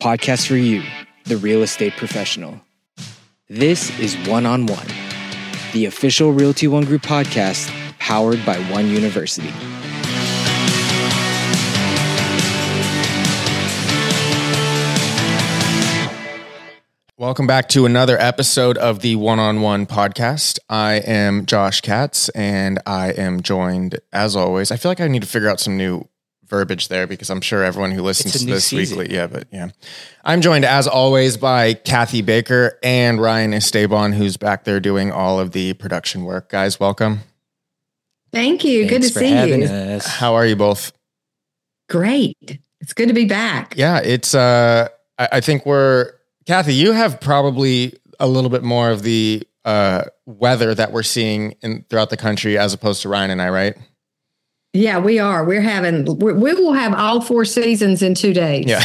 podcast for you, the real estate professional. This is One on One, the official Realty One Group podcast powered by One University. Welcome back to another episode of the One on One podcast. I am Josh Katz and I am joined, as always. I feel like I need to figure out some new verbiage there because I'm sure everyone who listens to this season. weekly, yeah, but yeah. I'm joined, as always, by Kathy Baker and Ryan Esteban, who's back there doing all of the production work. Guys, welcome. Thank you. good to for see having you. us. How are you both? Great. It's good to be back. Yeah, it's, uh, I, I think we're, Kathy, you have probably a little bit more of the, uh, weather that we're seeing in throughout the country as opposed to Ryan and I, right? Yeah, we are. We're having, we're, we will have all four seasons in two days. Yeah.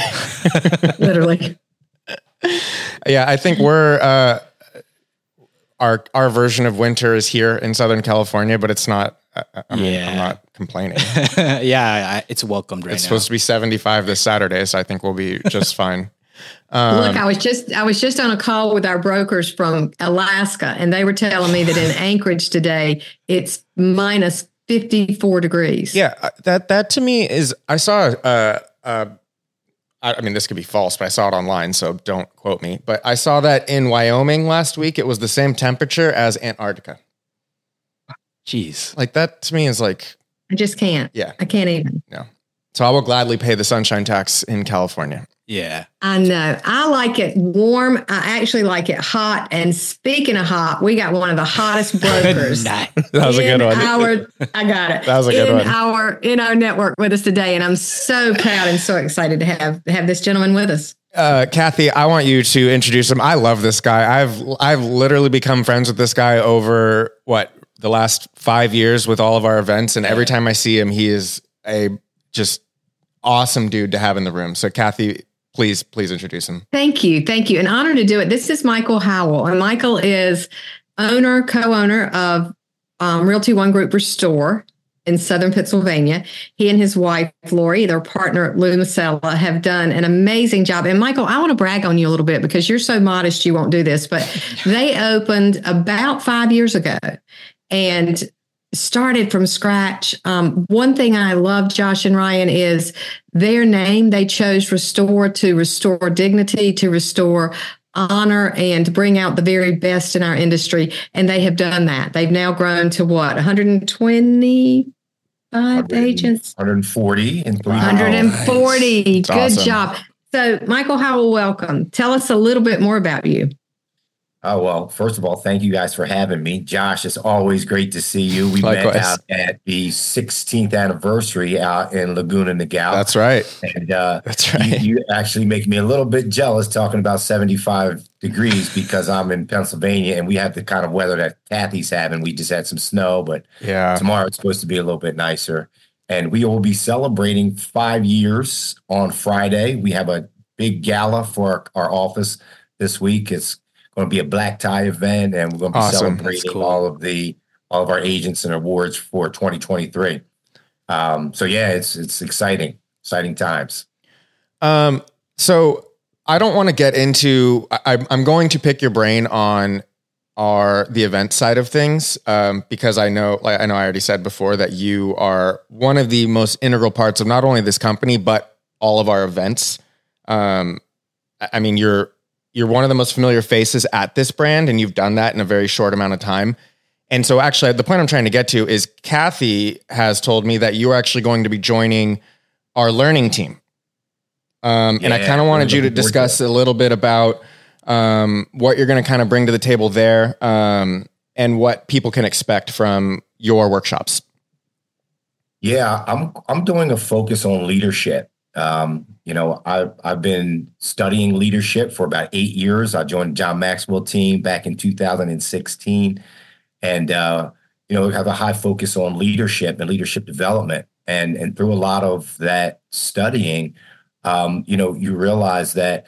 Literally. yeah, I think we're uh our our version of winter is here in Southern California, but it's not I, I mean, I'm not complaining. yeah, I, it's welcomed right it's now. supposed to be 75 this Saturday, so I think we'll be just fine. Um, Look, I was just I was just on a call with our brokers from Alaska, and they were telling me that in Anchorage today it's minus 54 degrees. yeah, uh, that that to me is I saw uh uh I I mean, this could be false, but I saw it online, so don't quote me. But I saw that in Wyoming last week, it was the same temperature as Antarctica. Jeez. Like that to me is like, I just can't. yeah. I can't even. No, so I will gladly pay the sunshine tax in California. Yeah. I know. I like it warm. I actually like it hot. And speaking of hot, we got one of the hottest brokers. Nice. That was a in good one. Our, I got it. That was a good in one. Our in our network with us today, and I'm so proud and so excited to have have this gentleman with us. Uh, Kathy, I want you to introduce him. I love this guy. I've I've literally become friends with this guy over what the last five years with all of our events, and every time I see him, he is a just awesome dude to have in the room. So, Kathy, please please introduce him. Thank you, thank you. An honor to do it. This is Michael Howell, and Michael is owner co-owner of um, Realty One Group Restore in Southern Pennsylvania. He and his wife Lori, their partner Lou Masella, have done an amazing job. And Michael, I want to brag on you a little bit because you're so modest you won't do this, but they opened about five years ago and started from scratch. Um, one thing I love, Josh and Ryan, is their name. They chose Restore to restore dignity, to restore honor, and bring out the very best in our industry. And they have done that. They've now grown to what, 125 agents? 140 and three. 140. Good awesome. job. So, Michael Howell, welcome. Tell us a little bit more about you. Oh well, first of all, thank you guys for having me. Josh, it's always great to see you. We met out at the 16th anniversary out in Laguna Niguel. That's right. and uh, That's you, right. you actually make me a little bit jealous talking about 75 degrees because I'm in Pennsylvania and we have the kind of weather that Kathy's having. We just had some snow, but Yeah. tomorrow it's supposed to be a little bit nicer. And we will be celebrating five years on Friday. We have a big gala for our, our office this week. It's going to be a black tie event, and we're going to be Awesome. celebrating cool. all of the all of our agents and awards for 2023. Um, so yeah, it's it's exciting, exciting times. Um, so I don't want to get into. I, I'm going to pick your brain on our the event side of things um, because I know, like I know, I already said before that you are one of the most integral parts of not only this company but all of our events. Um, I mean, you're you're one of the most familiar faces at this brand, and you've done that in a very short amount of time. And so, actually, the point I'm trying to get to is Kathy has told me that you are actually going to be joining our learning team. Um, and I kind of wanted you to forward to discuss a little bit about um, what you're going to kind of bring to the table there um, and what people can expect from your workshops. Yeah, I'm I'm doing a focus on leadership. Um, you know, I've I've been studying leadership for about eight years. I joined John Maxwell team back in 2016, and uh, you know, have a high focus on leadership and leadership development. And and through a lot of that studying, um, you know, you realize that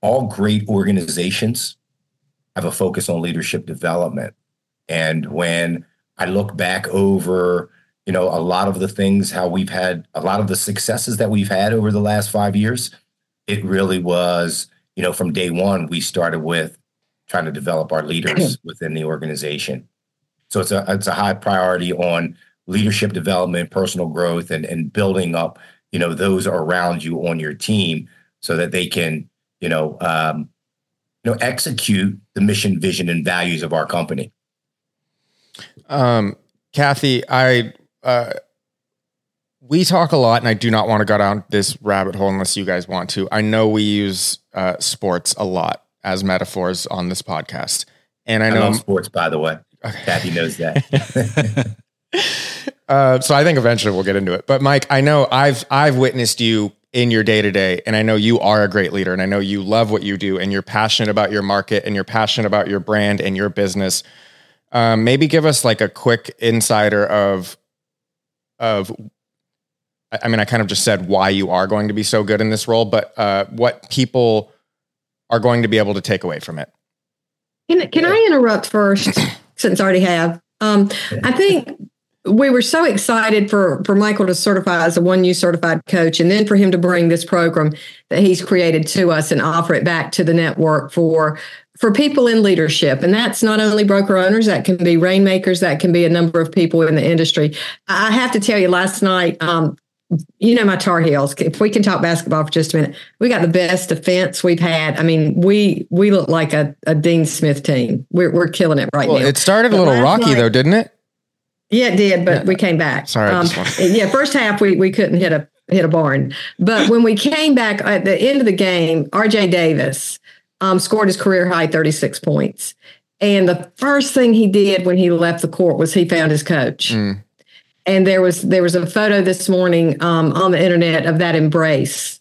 all great organizations have a focus on leadership development. And when I look back over you know a lot of the things how we've had a lot of the successes that we've had over the last five years it really was, you know, from day one, we started with trying to develop our leaders within the organization. So it's a it's a high priority on leadership development, personal growth, and and building up, you know, those around you on your team so that they can, you know, um, you know, execute the mission, vision, and values of our company. Um, Kathy, I uh, we talk a lot, and I do not want to go down this rabbit hole unless you guys want to. I know we use uh, sports a lot as metaphors on this podcast, and I know I sports. By the way, okay. Kathy knows that. uh, so I think eventually we'll get into it. But Mike, I know I've I've witnessed you in your day to day, and I know you are a great leader, and I know you love what you do, and you're passionate about your market, and you're passionate about your brand and your business. Um, maybe give us like a quick insider of of I mean, I kind of just said why you are going to be so good in this role, but uh, what people are going to be able to take away from it. Can, can I interrupt first, since I already have? Um, I think we were so excited for for Michael to certify as a one U certified coach, and then for him to bring this program that he's created to us and offer it back to the network for for people in leadership. And that's not only broker owners, that can be rainmakers, that can be a number of people in the industry. I have to tell you, last night, um, you know my Tar Heels. If we can talk basketball for just a minute, we got the best defense we've had. I mean, we we look like a, a Dean Smith team. We're we're killing it right well, now. It started but a little rocky night, though, didn't it? Yeah, it did, but yeah. we came back. Sorry, um, yeah. First half we we couldn't hit a hit a barn, but when we came back at the end of the game, R.J. Davis um, scored his career high thirty six points, and the first thing he did when he left the court was he found his coach. Mm. And there was there was a photo this morning um, on the internet of that embrace.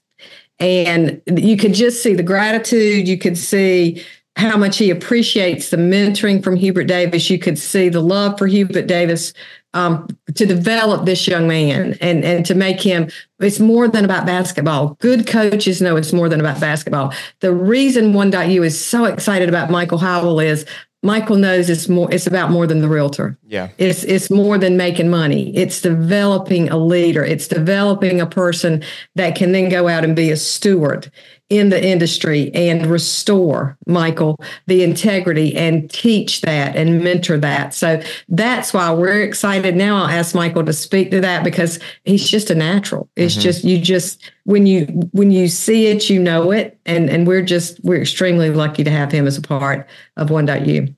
And you could just see the gratitude. You could see how much he appreciates the mentoring from hubert davis. You could see the love for hubert davis um, to develop this young man and and to make him it's more than about basketball good coaches know it's more than about basketball the reason 1.u is so excited about michael howell is Michael knows it's more it's about more than the realtor. Yeah. It's it's more than making money. It's developing a leader. It's developing a person that can then go out and be a steward in the industry and restore Michael the integrity and teach that and mentor that. So that's why we're excited now. I'll ask Michael to speak to that because he's just a natural. It's mm-hmm. just you just when you when you see it, you know it. And and we're just we're extremely lucky to have him as a part of 1.u.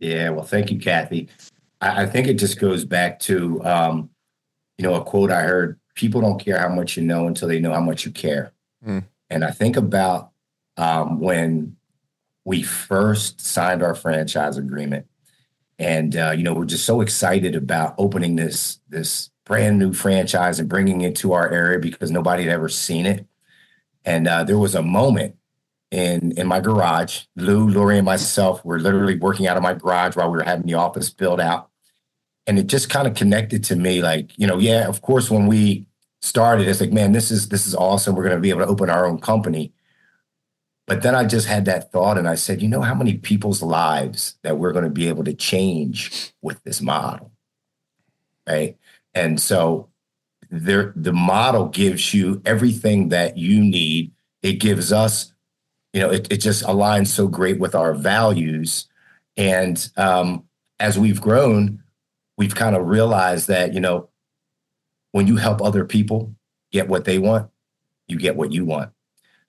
Yeah, well, thank you, Kathy. I, I think it just goes back to um, you know, a quote I heard, people don't care how much you know until they know how much you care. Mm. And I think about um, when we first signed our franchise agreement, and uh, you know we're just so excited about opening this this brand new franchise and bringing it to our area because nobody had ever seen it. And uh, there was a moment in in my garage. Lou, Lori, and myself were literally working out of my garage while we were having the office built out. And it just kind of connected to me, like, you know, yeah, of course, when we started, it's like, man, this is this is awesome. We're going to be able to open our own company. But then I just had that thought and I said, you know how many people's lives that we're going to be able to change with this model? Right. And so there the model gives you everything that you need. It gives us, you know, it, it just aligns so great with our values. And um, as we've grown, we've kind of realized that, you know, when you help other people get what they want, you get what you want.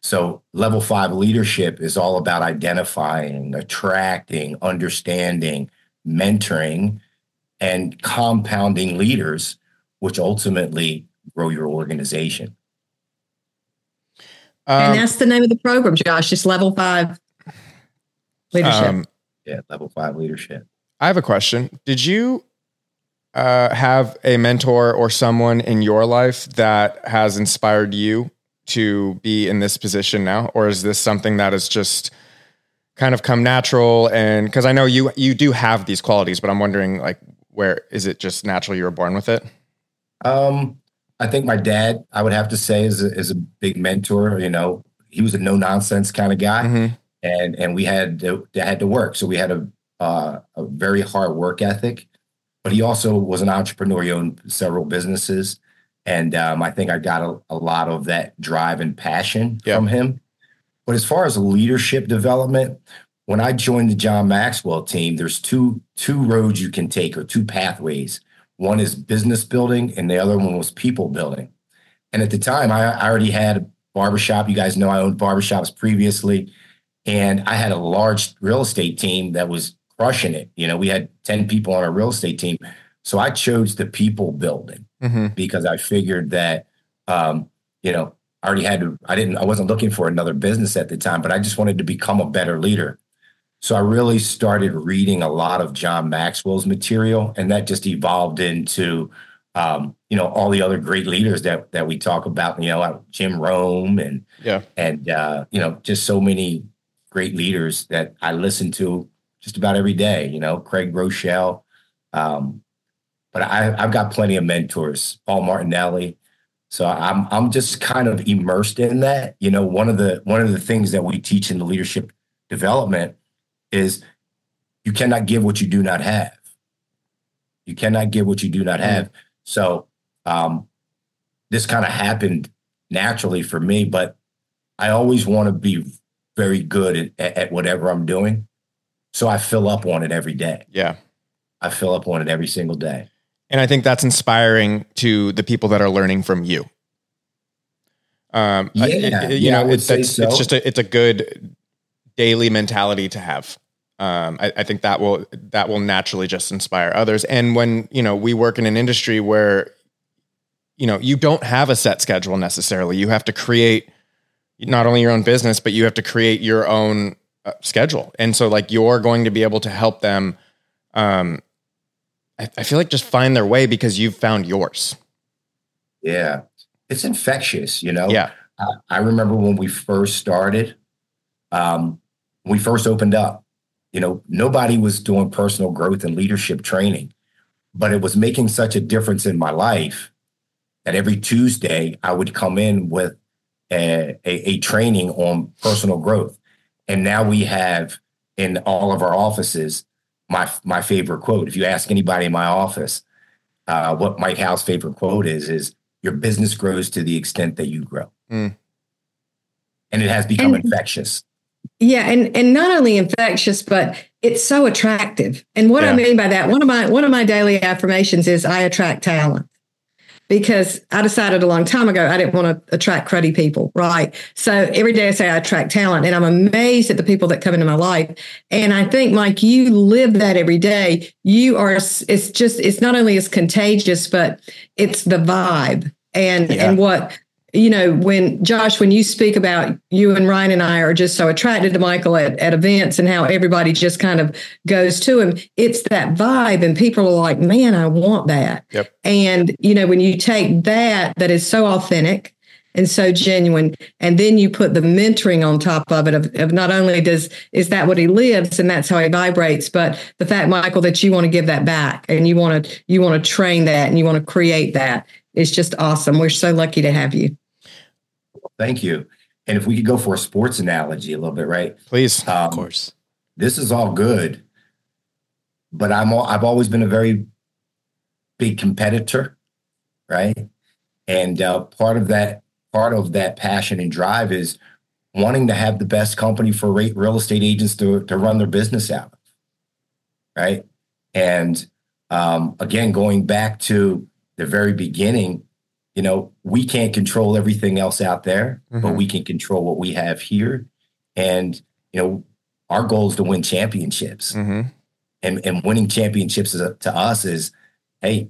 So, level five leadership is all about identifying, attracting, understanding, mentoring, and compounding leaders, which ultimately grow your organization. Um, and that's the name of the program, Josh. It's level five leadership. Um, yeah, level five leadership. I have a question. Did you uh, have a mentor or someone in your life that has inspired you to be in this position now, or is this something that has just kind of come natural? And because I know you you do have these qualities, but I'm wondering like where is it just natural you were born with it? Um, I think my dad, I would have to say, is a, is a big mentor. You know, he was a no nonsense kind of guy, mm-hmm. and and we had to, had to work, so we had a uh, a very hard work ethic but he also was an entrepreneur. He owned several businesses. And um, I think I got a, a, lot of that drive and passion yeah. from him. But as far as leadership development, when I joined the John Maxwell team, there's two two roads you can take or two pathways. One is business building, and the other one was people building. And at the time, I, I already had a barbershop. You guys know I owned barbershops previously, and I had a large real estate team that was crushing it. You know, we had 10 people on our real estate team. So I chose the people building mm-hmm. because I figured that, um, you know, I already had to, I didn't, I wasn't looking for another business at the time, but I just wanted to become a better leader. So I really started reading a lot of John Maxwell's material, and that just evolved into, um, you know, all the other great leaders that that we talk about. You know, Jim Rohn and yeah, and uh, you know, just so many great leaders that I listen to just about every day. You know, Craig Groeschel. Um, but I, I've got plenty of mentors, Paul Martinelli. So I'm I'm just kind of immersed in that. You know, one of the one of the things that we teach in the leadership development is you cannot give what you do not have. You cannot give what you do not have. Mm-hmm. So um, this kind of happened naturally for me, but I always want to be very good at, at whatever I'm doing. So I fill up on it every day. Yeah. I fill up on it every single day. And I think that's inspiring to the people that are learning from you. Um, yeah, it, you yeah, know, it's, so. it's just a, it's a good daily mentality to have. Um, I, I, think that will that will naturally just inspire others. And when you know we work in an industry where you know you don't have a set schedule necessarily, you have to create not only your own business, but you have to create your own uh, schedule. And so, like, you're going to be able to help them. Um, I, I feel like just find their way because you've found yours. Yeah, it's infectious. You know. Yeah. I, I remember when we first started. Um, we first opened up you know, nobody was doing personal growth and leadership training, but it was making such a difference in my life that every Tuesday I would come in with a, a, a training on personal growth. And now we have in all of our offices my my favorite quote. If you ask anybody in my office uh, what Mike Howell's favorite quote is, is your business grows to the extent that you grow. Mm. And it has become and, infectious. Yeah, and and not only infectious, but it's so attractive. And what yeah. I mean by that, one of my one of my daily affirmations is I attract talent. Because I decided a long time ago I didn't want to attract cruddy people, right? So every day I say I attract talent, and I'm amazed at the people that come into my life. And I think, Mike, you live that every day. You are. It's just. It's not only as contagious, but it's the vibe and yeah. and what you know, when Josh, when you speak about you and Ryan and I are just so attracted to Michael at, at events and how everybody just kind of goes to him, it's that vibe. And people are like, man, I want that. Yep. And, you know, when you take that, that is so authentic and so genuine, and then you put the mentoring on top of it of, of not only does is that what he lives and that's how he vibrates, but the fact, Michael, that you want to give that back and you want to you want to train that and you want to create that is just awesome. We're so lucky to have you. Thank you. And if we could go for a sports analogy a little bit, right? Please, um, of course. This is all good, but I'm all, I've always been a very big competitor, right? And uh, part of that part of that passion and drive is wanting to have the best company for real estate agents to to run their business out of, right? And um, again, going back to the very beginning, you know, we can't control everything else out there, mm-hmm. but we can control what we have here. And, you know, our goal is to win championships. Mm-hmm. And, and winning championships is, to us is, hey,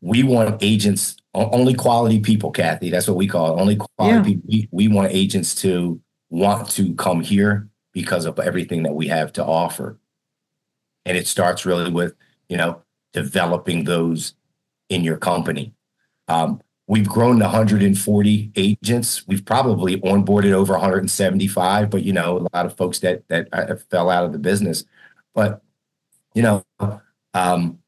we want agents, only quality people, Kathy. That's what we call it. Only quality yeah. people. We, we want agents to want to come here because of everything that we have to offer. And it starts really with, you know, developing those in your company. Um, We've grown to 140 agents. We've probably onboarded over 175, but you know, a lot of folks that that uh, fell out of the business. But you know, um,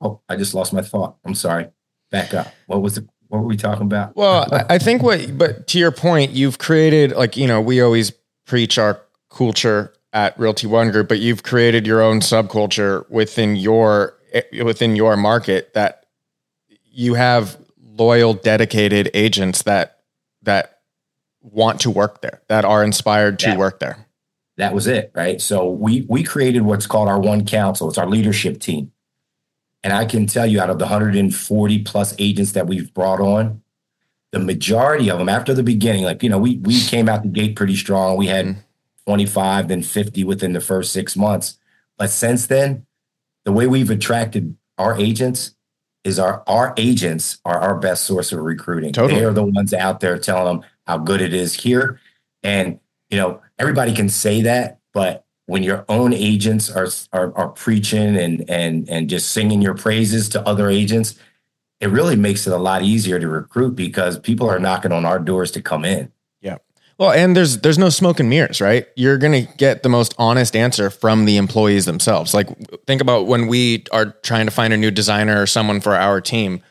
oh, I just lost my thought. I'm sorry. Back up. What was the what were we talking about? Well, I think what, but to your point, you've created like you know, we always preach our culture at Realty One Group, but you've created your own subculture within your within your market that you have loyal, dedicated agents that that want to work there, that are inspired to Yeah. work there. that was it right? So we we created what's called our one council. It's our leadership team. And i can tell you out of the 140 plus agents that we've brought on the majority of them after the beginning like you know we we came out the gate pretty strong. We had mm-hmm. 25 then 50 within the first six months. But since then the way we've attracted our agents is our our agents are our best source of recruiting. Totally. they are the ones out there telling them how good it is here. And you know everybody can say that but when your own agents are are, are preaching and and and just singing your praises to other agents it really makes it a lot easier to recruit because people are knocking on our doors to come in Well, and there's there's no smoke and mirrors, right? You're going to get the most honest answer from the employees themselves. Like think about when we are trying to find a new designer or someone for our team.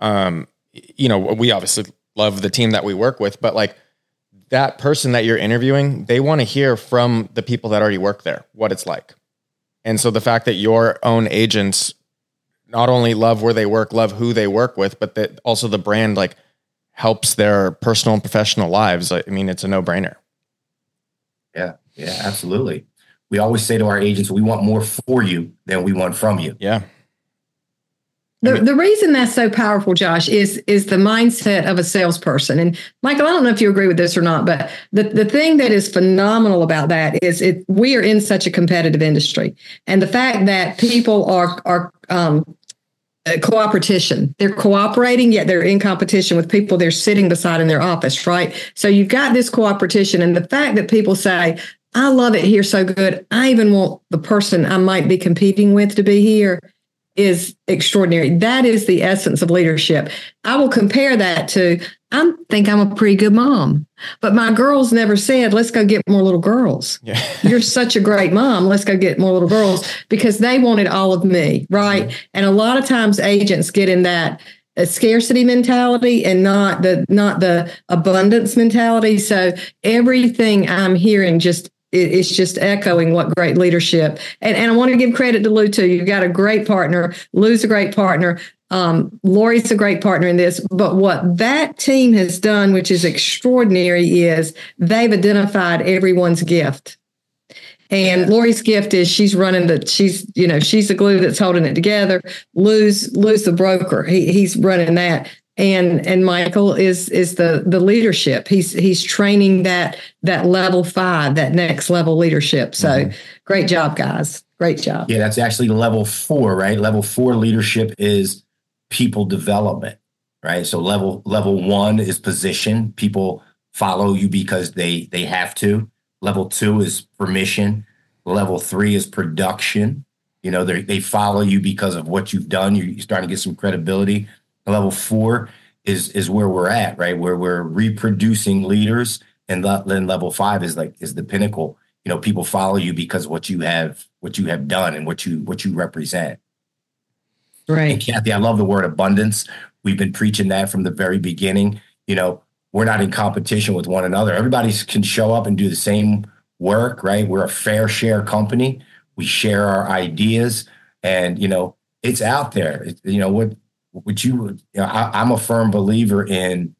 Um, you know, we obviously love the team that we work with, but like that person that you're interviewing, they want to hear from the people that already work there what it's like. And so the fact that your own agents not only love where they work, love who they work with, but that also the brand like helps their personal and professional lives. I mean, it's a no brainer. yeah yeah absolutely we always say to our agents we want more for you than we want from you Yeah. The, mean- the reason that's so powerful, Josh, is is the mindset of a salesperson. And Michael, I don't know if you agree with this or not, but the, the thing that is phenomenal about that is it we are in such a competitive industry, and the fact that people are are um, Uh, cooperation. They're cooperating, yet they're in competition with people they're sitting beside in their office, right? So you've got this cooperation, and the fact that people say, "I love it here so good," I even want the person I might be competing with to be here is extraordinary. That is the essence of leadership. I will compare that to I think I'm a pretty good mom, but my girls never said, let's go get more little girls. Yeah. You're such a great mom. Let's go get more little girls because they wanted all of me. Right. And a lot of times agents get in that a scarcity mentality and not the not the abundance mentality. So everything I'm hearing just it- it's just echoing what great leadership. And, and I want to give credit to Lou too. You've got a great partner. Lou's a great partner. Um, Lori's a great partner in this. But what that team has done, which is extraordinary, is they've identified everyone's gift. And Lori's gift is she's running the she's you know she's the glue that's holding it together. Lou's Lou's the broker. He he's running that. And and Michael is is the the leadership. He's he's training that that level five, that next level leadership. So mm-hmm. great job, guys. Great job. Yeah, that's actually level four, right? Level four leadership is people development, right? So level level one is position. People follow you because they they have to. Level two is permission. Level three is production. You know, they they follow you because of what you've done. You're, you're starting to get some credibility. Level four is is where we're at, right? Where we're reproducing leaders, and then level five is like is the pinnacle. You know, people follow you because of what you have what you have done and what you what you represent. And Right. Kathy, I love the word abundance. We've been preaching that from the very beginning. You know, we're not in competition with one another. Everybody can show up and do the same work, right? We're a fair share company. We share our ideas, and you know, it's out there. It, you know what? What you? you know, I, I'm a firm believer in.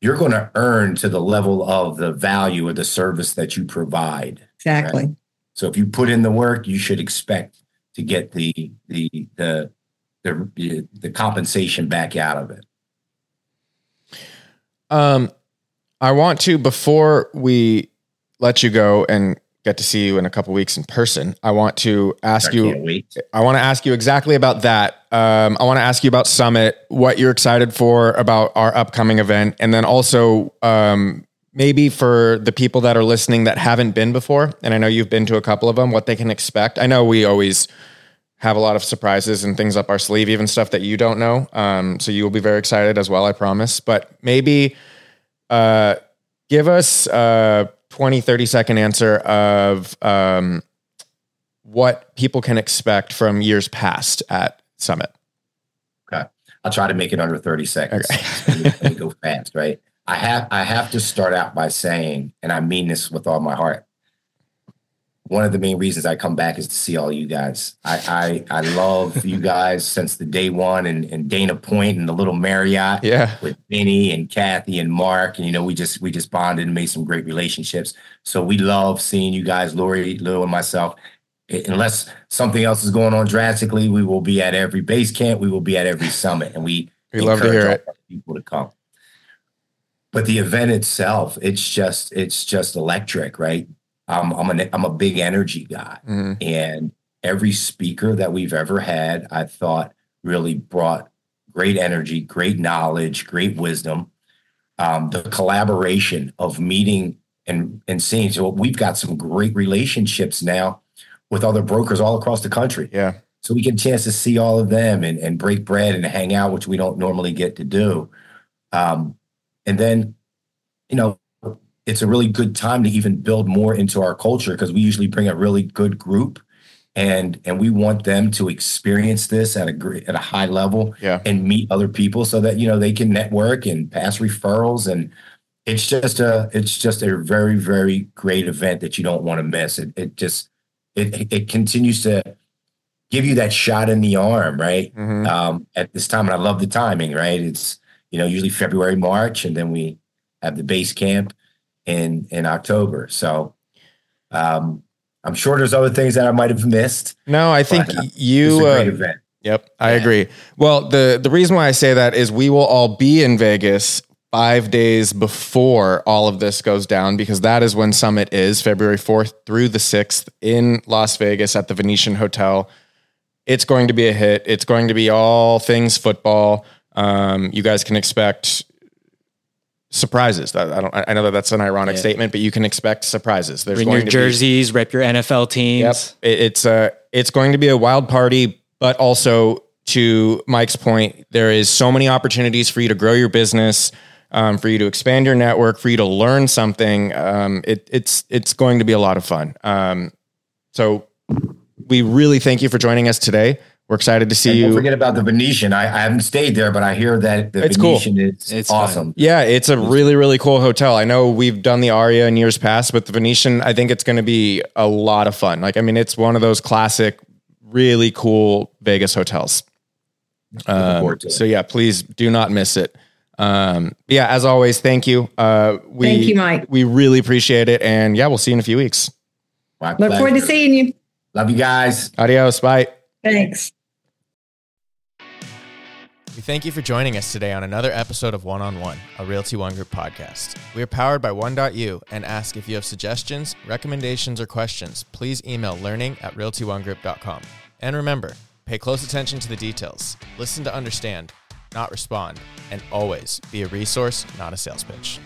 You're going to earn to the level of the value of the service that you provide. Exactly. So if you put in the work, you should expect to get the the the the, the compensation back out of it. Um, I want to before we let you go and get to see you in a couple weeks in person. I want to ask I you. wait. I want to ask you exactly about that. Um, I want to ask you about Summit, what you're excited for about our upcoming event, and then also um, maybe for the people that are listening that haven't been before, and I know you've been to a couple of them, what they can expect. I know we always have a lot of surprises and things up our sleeve, even stuff that you don't know. Um, so you will be very excited as well, I promise. But maybe uh, give us a 20, 30 second answer of um, what people can expect from years past at Summit. Okay. I'll try to make it under 30 seconds. Okay. Go fast, right? I have I have to start out by saying, and I mean this with all my heart. one of the main reasons I come back is to see all you guys. I I, I love you guys since the day one and, and Dana Point and the little Marriott Yeah. with Vinny and Kathy and Mark. And you know, we just we just bonded and made some great relationships. So we love seeing you guys, Lori, Lou, and myself. Unless something else is going on drastically, we will be at every base camp. We will be at every summit, and we We love to hear encourage it. people to come. But the event itself, it's just it's just electric, right? I'm I'm a I'm a big energy guy, Mhm. and every speaker that we've ever had, I thought really brought great energy, great knowledge, great wisdom. Um, the collaboration of meeting and and seeing. So we've got some great relationships now with other brokers all across the country. Yeah. So we get a chance to see all of them and, and break bread and hang out, which we don't normally get to do. Um, and then, you know, it's a really good time to even build more into our culture because we usually bring a really good group and and we want them to experience this at a great at a high level Yeah. and meet other people so that you know they can network and pass referrals and it's just a it's just a very very great event that you don't want to miss it it just it it continues to give you that shot in the arm right Mhm. um at this time and i love the timing right it's you know usually february march and then we have the base camp in in october so um i'm sure there's other things that i might have missed No, I think But, uh, it's you. Uh, event Yep, I Yeah. agree. Well, the the reason why I say that is we will all be in Vegas five days before all of this goes down because that is when Summit is February fourth through the sixth in Las Vegas at the Venetian Hotel. It's going to be a hit. It's going to be all things football. Um, you guys can expect surprises. I don't. I know that that's an ironic Yeah. statement, but you can expect surprises. There's Bring going your to be- jerseys, rep your NFL teams. Yep. It- It's uh it's going to be a wild party, but also to Mike's point, there is so many opportunities for you to grow your business, um, for you to expand your network, for you to learn something. Um, it, it's it's going to be a lot of fun. Um, so we really thank you for joining us today. We're excited to see and you. don't forget about the venetian I, I haven't stayed there but i hear that the It's cool. venetian is It's fun. awesome Yeah, it's a really, really cool hotel. I know we've done the Aria in years past, but the Venetian, I think it's going to be a lot of fun. Like, I mean, it's one of those classic, really cool Vegas hotels. Um, forward to it. so yeah, please do not miss it. Um, yeah, as always, thank you. Uh, we, Thank you, Mike. We really appreciate it. And yeah, we'll see you in a few weeks. My Look forward to seeing you. love you guys Adios. Bye. Thanks. We thank you for joining us today on another episode of One on One, a Realty One Group podcast. We are powered by One.u and ask if you have suggestions, recommendations, or questions, please email learning at realtyonegroup.com. And remember, pay close attention to the details, listen to understand, not respond, and always be a resource, not a sales pitch.